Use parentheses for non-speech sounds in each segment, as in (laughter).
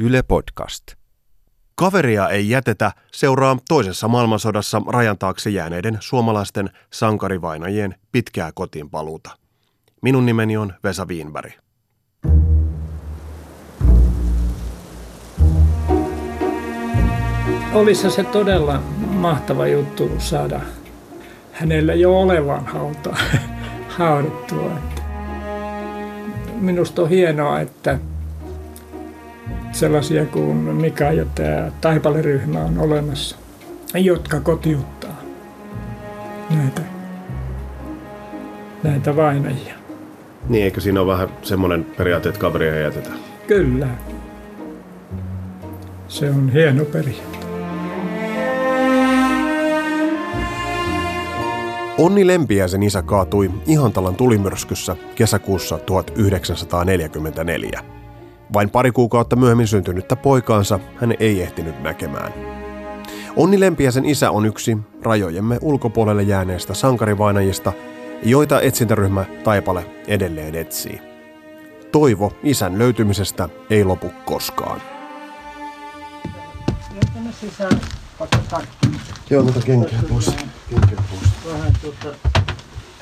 Yle Podcast. Kaveria ei jätetä seuraa toisessa maailmansodassa rajan taakse jääneiden suomalaisten sankarivainajien pitkää kotiin paluuta. Minun nimeni on Vesa Wienberg. Olisi se todella mahtava juttu saada hänellä jo olevan hauta, (laughs) haudattua. Minusta on hienoa, että sellaisia kuin Mika ja tämä Taipale-ryhmä on olemassa, jotka kotiuttaa näitä, näitä vainajia. Niin, eikö siinä ole vähän semmoinen periaate, että kaveria ei jätetä? Kyllä. Se on hieno periaate. Onni Lempiäisen isä kaatui Ihantalan tulimyrskyssä kesäkuussa 1944. Vain pari kuukautta myöhemmin syntynyttä poikaansa hän ei ehtinyt näkemään. Onni Lempiäisen isä on yksi rajojemme ulkopuolelle jääneistä sankarivainajista, joita etsintäryhmä Taipale edelleen etsii. Toivo isän löytymisestä ei lopu koskaan. Joo, mutta kenkiä pois. Kenkiä pois. Vähän tuota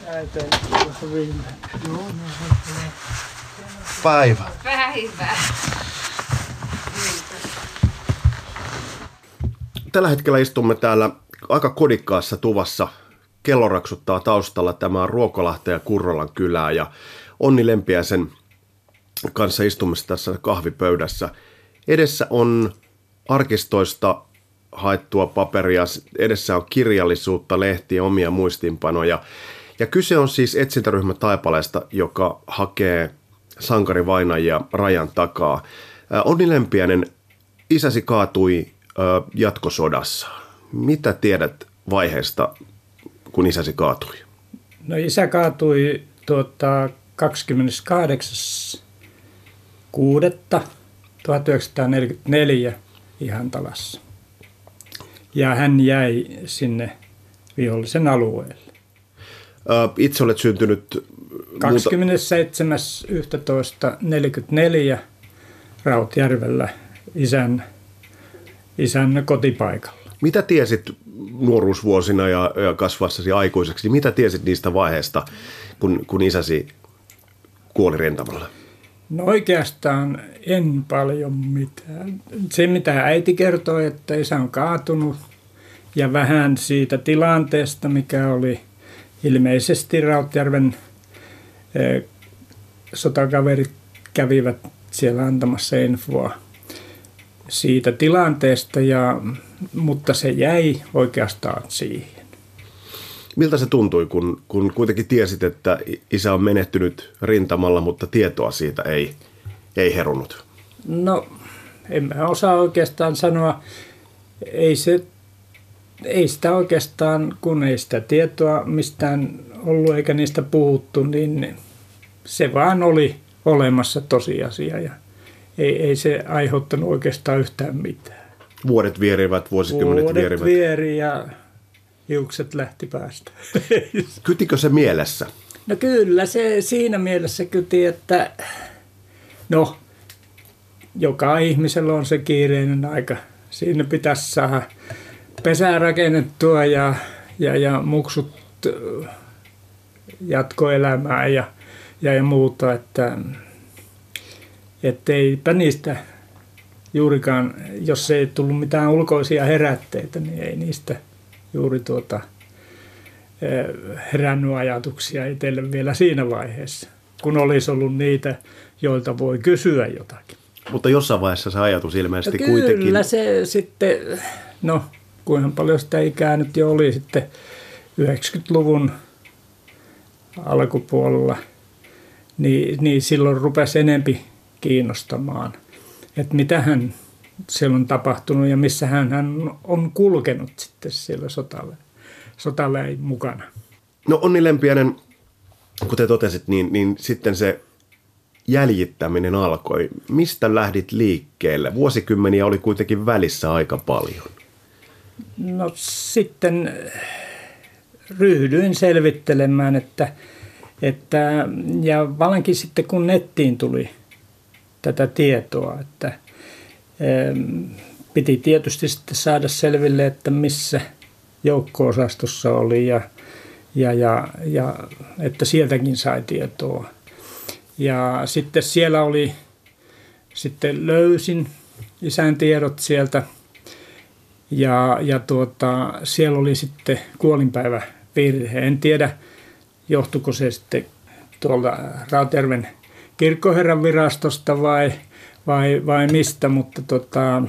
äiteen tuossa viime. Joo, no, Päivä. Päivää. Tällä hetkellä istumme täällä aika kodikkaassa tuvassa. Kello raksuttaa taustalla. Tämä on Ruokolahteen ja Kurrolan kylää ja Onni Lempiäisen kanssa istumme tässä kahvipöydässä. Edessä on arkistoista haettua paperia, edessä on kirjallisuutta, lehtiä, omia muistiinpanoja. Ja kyse on siis etsintäryhmä Taipaleesta, joka hakee sankarivainajia rajan takaa. Onni Lempiäinen, isäsi kaatui jatkosodassa. Mitä tiedät vaiheesta, kun isäsi kaatui? No isä kaatui tuota 28. 6. 1944 Ihantalassa. Ja hän jäi sinne vihollisen alueelle. Itse olet syntynyt... muuta- 27.11.44 Rautjärvellä isän, isän kotipaikalla. Mitä tiesit nuoruusvuosina ja, ja kasvassasi aikuiseksi? Mitä tiesit niistä vaiheista, kun, kun isäsi kuoli rintamalla? No oikeastaan en paljon mitään. Se mitä äiti kertoi, että isä on kaatunut ja vähän siitä tilanteesta, mikä oli ilmeisesti Rautjärven sotakaverit kävivät siellä antamassa infoa siitä tilanteesta, ja, mutta se jäi oikeastaan siihen. Miltä se tuntui, kun, kun kuitenkin tiesit, että isä on menehtynyt rintamalla, mutta tietoa siitä ei, ei herunut? No, en mä osaa oikeastaan sanoa. Ei, se, ei sitä oikeastaan, kun ei sitä tietoa mistään ollut eikä niistä puhuttu, niin se vaan oli olemassa tosiasia ja ei, ei se aiheuttanut oikeastaan yhtään mitään. Vuodet vierivät, vuosikymmenet Vuodet vierivät. vieri ja hiukset lähti päästä. (laughs) Kytikö se mielessä? No kyllä se siinä mielessä kyti, että no joka ihmisellä on se kiireinen aika. Siinä pitäisi saada pesää rakennettua ja, ja, ja muksut jatkoelämää ja, ja, ja muuta, että etteipä niistä juurikaan, jos ei tullut mitään ulkoisia herätteitä, niin ei niistä juuri tuota, herännyt ajatuksia itselle vielä siinä vaiheessa, kun olisi ollut niitä, joilta voi kysyä jotakin. Mutta jossain vaiheessa se ajatus ilmeisesti No kuitenkin... Kyllä se sitten, no kuinka paljon sitä ikää nyt jo oli sitten 90-luvun alkupuolella, niin, niin silloin rupesi enempi kiinnostamaan, että mitä hän siellä on tapahtunut ja missä hän, hän on kulkenut sitten siellä sotalle, sotalle mukana. No Onni Lempiäinen, kuten totesit, niin, niin sitten se jäljittäminen alkoi. Mistä lähdit liikkeelle? Vuosikymmeniä oli kuitenkin välissä aika paljon. No sitten ryhdyin selvittelemään, että, että ja valankin sitten kun nettiin tuli tätä tietoa, että, piti tietysti sitten saada selville, että missä joukko-osastossa oli ja, ja, ja, ja että sieltäkin sai tietoa. Ja sitten siellä oli, sitten löysin isän tiedot sieltä ja, ja tuota, siellä oli sitten kuolinpäivä virhe. En tiedä, johtuiko se sitten tuolta Rautjärven kirkkoherran virastosta vai, vai, vai mistä, mutta tota,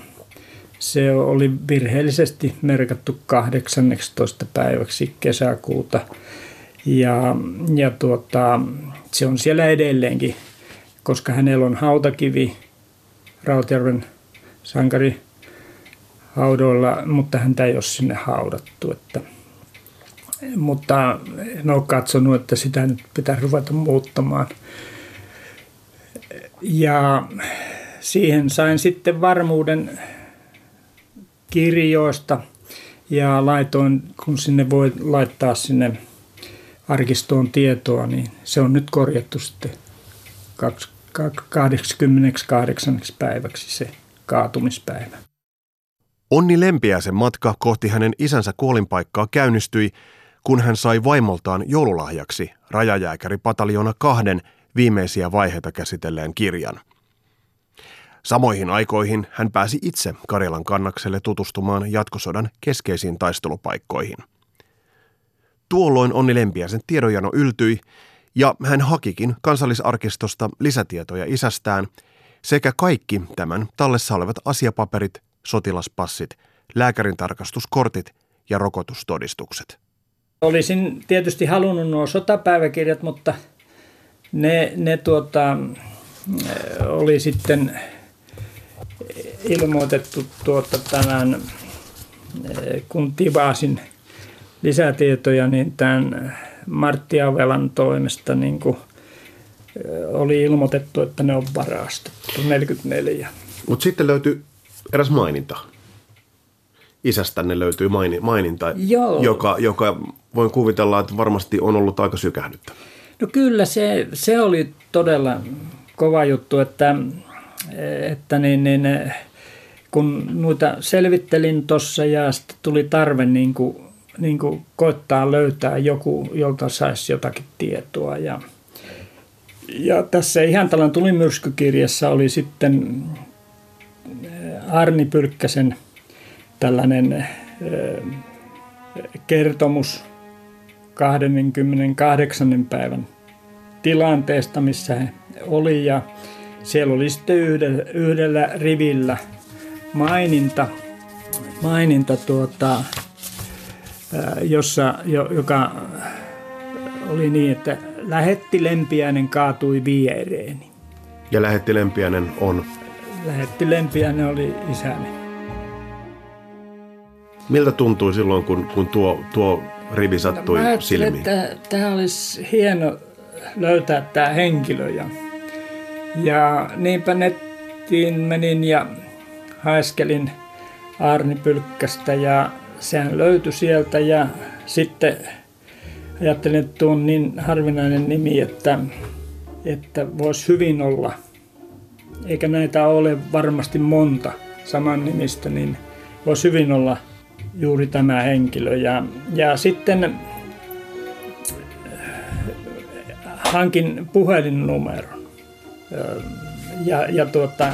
se oli virheellisesti merkattu 18. päiväksi kesäkuuta. Ja, ja tuota, se on siellä edelleenkin, koska hänellä on hautakivi Rautjärven sankari haudoilla, mutta häntä ei ole sinne haudattu. Että, mutta en ole katsonut, että sitä nyt pitää ruveta muuttamaan. Ja siihen sain sitten varmuuden kirjoista ja laitoin, kun sinne voi laittaa sinne arkistoon tietoa, niin se on nyt korjattu sitten 88. päiväksi se kaatumispäivä. Onni Lempiäisen matka kohti hänen isänsä kuolinpaikkaa käynnistyi, kun hän sai vaimoltaan joululahjaksi rajajääkäripataljona kahden viimeisiä vaiheita käsitelleen kirjan. Samoihin aikoihin hän pääsi itse Karjalan kannakselle tutustumaan jatkosodan keskeisiin taistelupaikkoihin. Tuolloin Onni Lempiäisen tiedonjano yltyi ja hän hakikin kansallisarkistosta lisätietoja isästään sekä kaikki tämän tallessa olevat asiapaperit, sotilaspassit, lääkärin tarkastuskortit ja rokotustodistukset. Olisin tietysti halunnut nuo sotapäiväkirjat, mutta ne, ne tuota, oli sitten ilmoitettu tuota tämän, kun tivasin lisätietoja, niin tämän Martti Avelan toimesta niin kuin oli ilmoitettu, että ne on varastettu, 44. Mutta sitten löytyi eräs maininta. Isästänne löytyy maininta, Joo. Joka, joka voin kuvitella, että varmasti on ollut aika sykähdyttävä. No kyllä, se, se oli todella kova juttu, että, että niin, niin, kun noita selvittelin tuossa ja sitten tuli tarve niin kuin, niin kuin koittaa löytää joku, jolta saisi jotakin tietoa. Ja, ja tässä Ihantalan tulimyrskykirjassa oli sitten Arni Pyrkkäsen tällainen kertomus 28. päivän tilanteesta, missä he oli ja siellä oli sitten yhdellä, yhdellä rivillä maininta, maininta tuota, jossa, joka oli niin, että lähetti Lempiäinen kaatui viereeni. Ja lähetti Lempiäinen on? Lähetti Lempiäinen oli isäni. Miltä tuntui silloin, kun, kun tuo, tuo rivi sattui no, silmiin? Tämä olisi hieno löytää tämä henkilö. Ja, ja niinpä nettiin menin ja haiskelin Arni Pylkkästä ja sehän löytyi sieltä ja sitten ajattelin, että tuo on niin harvinainen nimi, että, että voisi hyvin olla, eikä näitä ole varmasti monta saman nimistä, niin voisi hyvin olla juuri tämä henkilö. Ja, ja sitten äh, hankin puhelinnumeron. Äh, ja, ja tuota,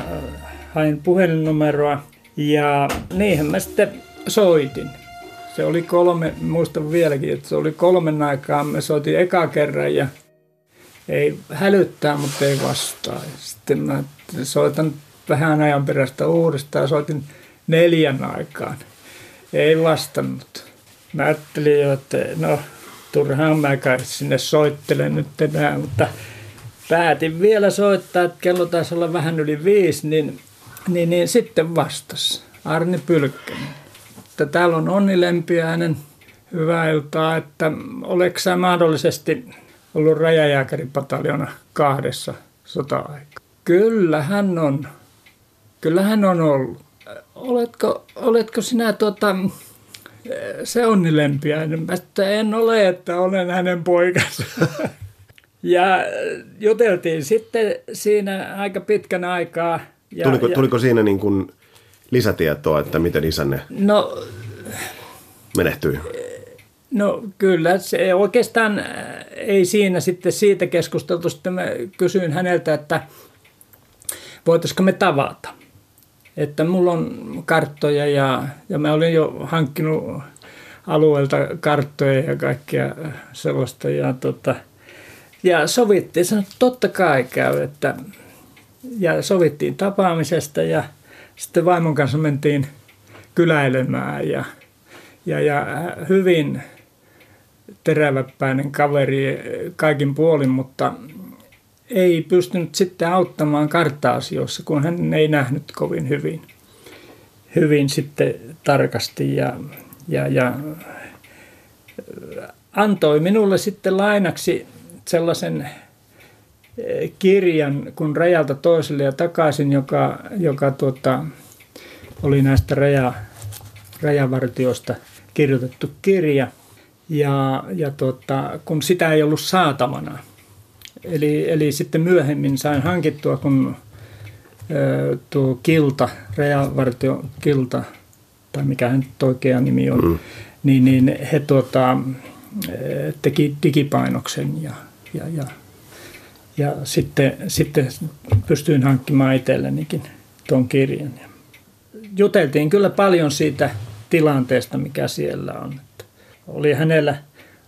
hain puhelinnumeroa ja niinhän mä sitten soitin. Se oli kolme, muistan vieläkin, että se oli kolmen aikaa. Me soitin eka kerran ja ei hälyttää, mutta ei vastaa. Sitten mä soitan vähän ajan perästä uudestaan. Soitin neljän aikaan. Ei vastannut. Mä ajattelin että no turhaan mä sinne soittelen nyt enää, mutta päätin vielä soittaa, että kello taisi olla vähän yli viisi, niin, niin, niin sitten vastas Arni Pylkkänen. Että täällä on Onni Lempiäinen, hyvää iltaa, että oletko sä mahdollisesti ollut rajajääkäripataljona kahdessa sota-aikaa? Kyllä hän on. Kyllä hän on ollut. Oletko, oletko sinä tuota, se Onni Lempiäinen? Mä että en ole, että olen hänen poikansa. (laughs) Ja juteltiin sitten siinä aika pitkän aikaa. Ja, tuliko, ja, tuliko siinä niin kuin lisätietoa, että miten isänne No, menehtyi? No kyllä, se oikeastaan äh, ei siinä sitten siitä keskusteltu. Sitten mä kysyin häneltä, että voitaisiko me tavata. Että mulla on karttoja ja, ja mä olin jo hankkinut alueelta karttoja ja kaikkea sellaista. Ja, tota, ja sovittiin, sanoin, että totta kai käy, että ja sovittiin tapaamisesta ja sitten vaimon kanssa mentiin kyläilemään ja, ja, ja hyvin teräväpäinen kaveri kaikin puolin, mutta ei pystynyt sitten auttamaan kartta-asioissa, kun hän ei nähnyt kovin hyvin, hyvin sitten tarkasti ja, ja, ja antoi minulle sitten lainaksi sellaisen eh, kirjan kun rajalta toiselle ja takaisin, joka, joka tuota, oli näistä raja, rajavartiosta kirjoitettu kirja. Ja, ja tuota, kun sitä ei ollut saatavana, eli, eli sitten myöhemmin sain hankittua, kun ö, tuo Kilta, rajavartio Kilta, tai mikä hän oikea nimi on, mm. niin, niin he tuota, teki digipainoksen ja, ja, ja, ja sitten, sitten pystyin hankkimaan itsellenikin tuon kirjan. Juteltiin kyllä paljon siitä tilanteesta, mikä siellä on. Oli hänellä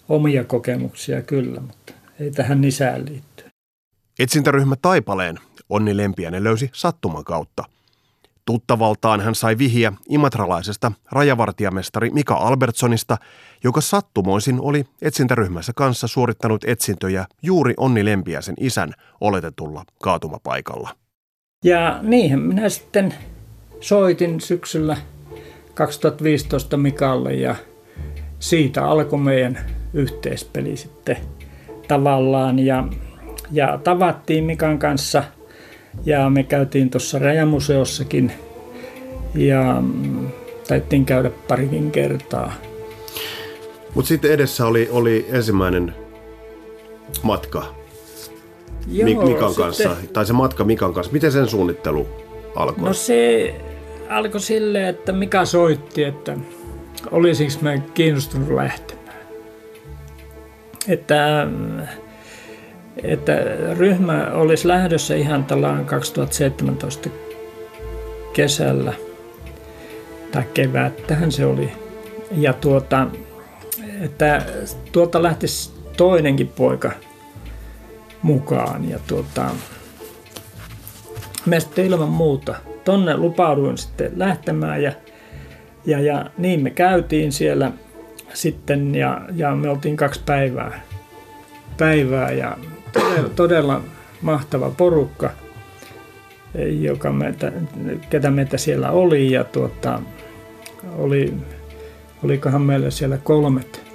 omia kokemuksia kyllä, mutta ei tähän nisään liittyy. Etsintäryhmä Taipaleen Onni Lempiänen löysi sattuman kautta. Tuttavaltaan hän sai vihiä imatralaisesta rajavartijamestari Mika Albertsonista, joka sattumoisin oli etsintäryhmässä kanssa suorittanut etsintöjä juuri Onni Lempiäisen isän oletetulla kaatumapaikalla. Ja niihin minä sitten soitin syksyllä 2015 Mikalle ja siitä alkoi meidän yhteispeli sitten tavallaan ja, ja tavattiin Mikan kanssa ja me käytiin tuossa Rajamuseossakin ja mm, taittiin käydä parikin kertaa. Mutta sitten edessä oli, oli ensimmäinen matka Joo, Mikan sitten, kanssa, tai se matka Mikan kanssa. Miten sen suunnittelu alkoi? No se alkoi silleen, että Mika soitti, että olisiko mä kiinnostunut lähtemään. Että, että ryhmä olisi lähdössä ihan tällään 2017 kesällä tai kevättähän se oli. Ja tuota, että tuolta lähtisi toinenkin poika mukaan ja tuota, me sitten ilman muuta tonne lupauduin sitten lähtemään ja, ja, ja niin me käytiin siellä sitten ja, ja me oltiin kaksi päivää, päivää ja todella, todella mahtava porukka, joka meitä, ketä meitä siellä oli ja tuota, oli, olikohan meillä siellä kolmet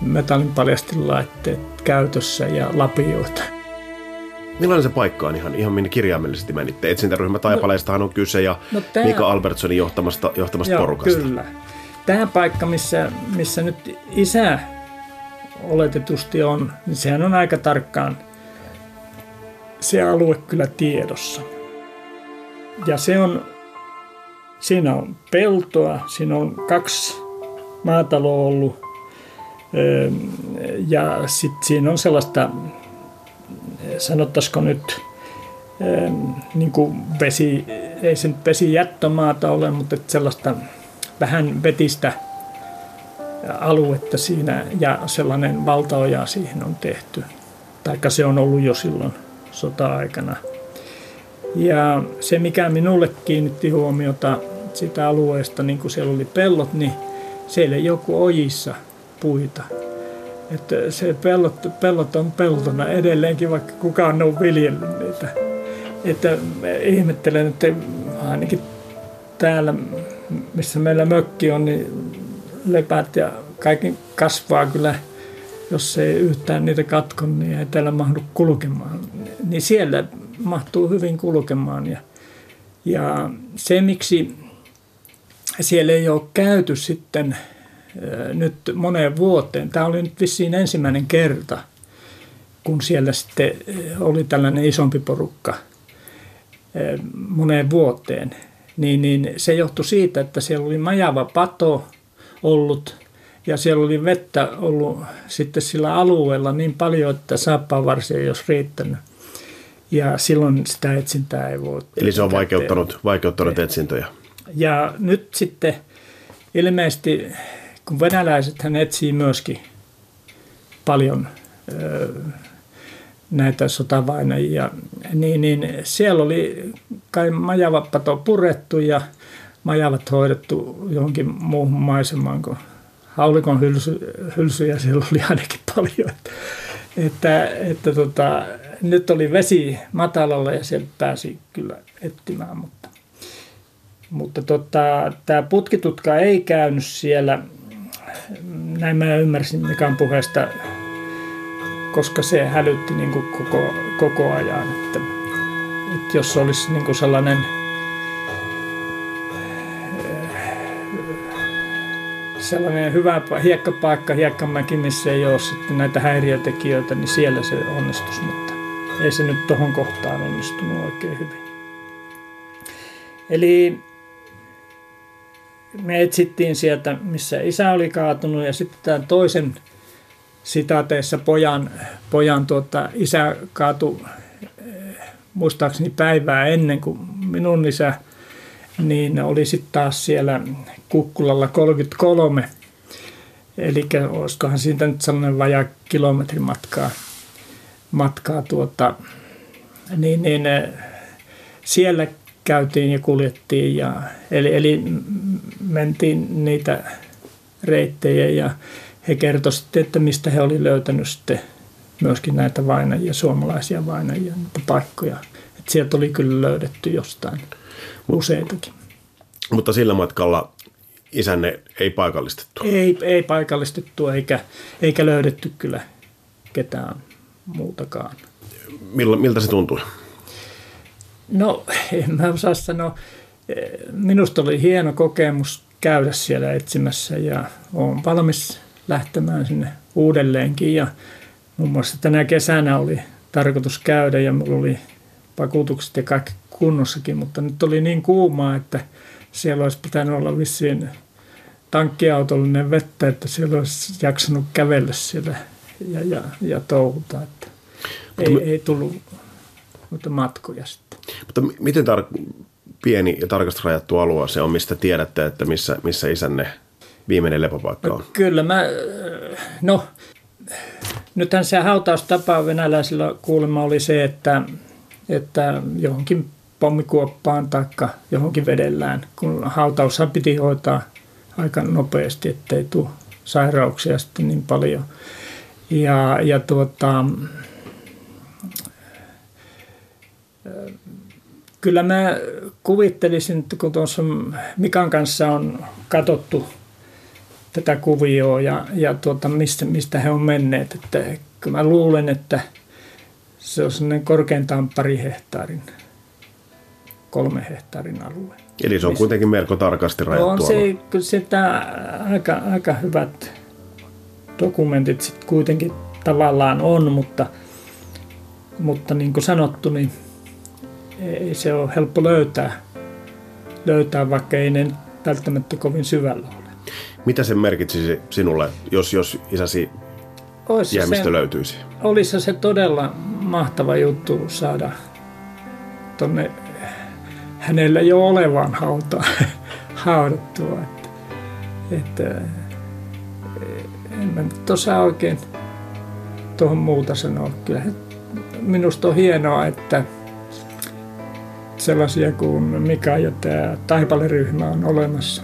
metallin paljastilaitteet käytössä ja lapioita. Millainen se paikka on ihan, ihan minne kirjaimellisesti menitte? Etsintäryhmä Taipaleistahan on kyse ja no tämä, Mika Albertsonin johtamasta, johtamasta joo, porukasta. Kyllä. Tämä paikka, missä, missä nyt isä oletetusti on, niin sehän on aika tarkkaan se alue kyllä tiedossa. Ja se on, siinä on peltoa, siinä on kaksi maataloa ollut ja sitten siinä on sellaista sanottaisiko nyt niin kuin vesi, ei se nyt vesijättömaata ole, mutta sellaista vähän vetistä aluetta siinä ja sellainen valtaoja siihen on tehty. Taikka se on ollut jo silloin sota-aikana. Ja se, mikä minulle kiinnitti huomiota sitä alueesta, niin kuin siellä oli pellot, niin siellä ei joku ojissa puita että se pellot, pellot on peltona edelleenkin, vaikka kukaan on viljellyt niitä. Että ihmettelen, että ainakin täällä, missä meillä mökki on, niin lepät ja kaikki kasvaa kyllä, jos ei yhtään niitä katko, niin ei täällä mahdu kulkemaan. Niin siellä mahtuu hyvin kulkemaan. Ja, ja se, miksi siellä ei ole käyty sitten nyt moneen vuoteen. Tämä oli nyt vissiin ensimmäinen kerta, kun siellä sitten oli tällainen isompi porukka. moneen vuoteen, niin, niin se johtui siitä, että siellä oli majava pato ollut ja siellä oli vettä ollut sitten sillä alueella niin paljon, että saappaavarsia ei olisi riittänyt. Ja silloin sitä etsintää ei voi Eli se on vaikeuttanut, vaikeuttanut etsintöjä. Ja nyt sitten ilmeisesti, kun venäläiset hän etsii myöskin paljon näitä sotavainajia, niin, niin siellä oli kai majavappato purettu ja majavat hoidettu johonkin muuhun maisemaan kuin haulikon hylsy, hylsyjä siellä oli ainakin paljon. Että, että, että tota, nyt oli vesi matalalla ja sieltä pääsi kyllä etsimään, mutta, mutta tota, tämä putkitutka ei käynyt siellä, näin mä ymmärsin Mikan puheesta, koska se hälytti niin kuin koko, koko ajan, että, että jos olisi niin kuin sellainen – sellainen hyvä hiekkapaikka, hiekkamäki, missä ei ole sitten näitä häiriötekijöitä, niin siellä se onnistus, mutta ei se nyt tuohon kohtaan onnistunut oikein hyvin. Eli me etsittiin sieltä, missä isä oli kaatunut ja sitten tämän toisen sitaateessa pojan, pojan tuota, isä kaatui muistaakseni päivää ennen kuin minun isä niin oli sitten taas siellä Kukkulalla 33. Eli olisikohan siitä nyt sellainen vajaa kilometrin matkaa, matkaa tuota, niin, niin siellä käytiin ja kuljettiin ja, eli, eli mentiin niitä reittejä ja he kertoivat sitten, että mistä he olivat löytänyt sitten myöskin näitä vainajia, suomalaisia vainajia, niitä paikkoja. Että sieltä oli kyllä löydetty jostain useitakin. Mutta sillä matkalla isänne ei paikallistettu? Ei, ei paikallistettu eikä, eikä löydetty kyllä ketään muutakaan. Miltä se tuntui? No, en mä osaa sanoa. Minusta oli hieno kokemus käydä siellä etsimässä ja olen valmis lähtemään sinne uudelleenkin. Ja muun muassa tänä kesänä oli tarkoitus käydä ja mulla oli vakuutukset ja kaikki kunnossakin, mutta nyt oli niin kuumaa, että siellä olisi pitänyt olla vissiin tankkiautollinen vettä, että siellä olisi jaksanut kävellä siellä ja, ja, ja touhuta. Että ei, me, ei tullut mutta matkoja sitten. Mutta miten tar- pieni ja tarkasti rajattu alue se on, mistä tiedätte, että missä, missä isänne viimeinen lepopaikka on? Kyllä mä, no nythän se hautaustapa venäläisillä kuulemma oli se, että, että johonkin pommikuoppaan tai johonkin vedellään, kun hautaushan piti hoitaa aika nopeasti, ettei tule sairauksia sitten niin paljon. Ja, ja tuota, kyllä mä kuvittelisin, että kun tuossa Mikan kanssa on katsottu tätä kuvioa ja, ja tuota, mistä, mistä he on menneet, että kyllä mä luulen, että se on sellainen korkeintaan pari hehtaarin kolme hehtaarin alue. Eli se on kuitenkin melko tarkasti rajattu On se, kyllä sitä aika, aika hyvät dokumentit sitten kuitenkin tavallaan on, mutta, mutta niin kuin sanottu, niin ei se ole helppo löytää, löytää vaikka ei ne välttämättä kovin syvällä ole. Mitä se merkitsisi sinulle, jos, jos isäsi Ois jäämistö se, löytyisi? Olisi se todella mahtava juttu saada tuonne hänellä jo olevan hauta, (laughs) haudattua. Että, että en mä nyt osaa oikein tuohon muuta sanoa. Kyllä minusta on hienoa, että sellaisia kuin Mika ja tämä Taipale-ryhmä on olemassa,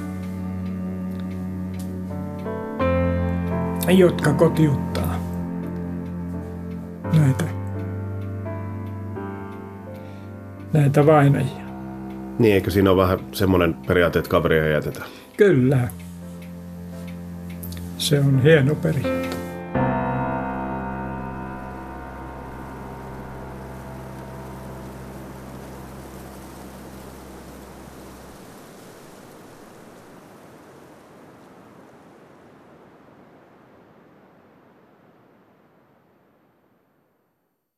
jotka kotiuttaa näitä, näitä vainajia. Niin, eikö siinä ole vähän semmoinen periaate, että kaveria ei jätetä? Kyllä. Se on hieno periaate.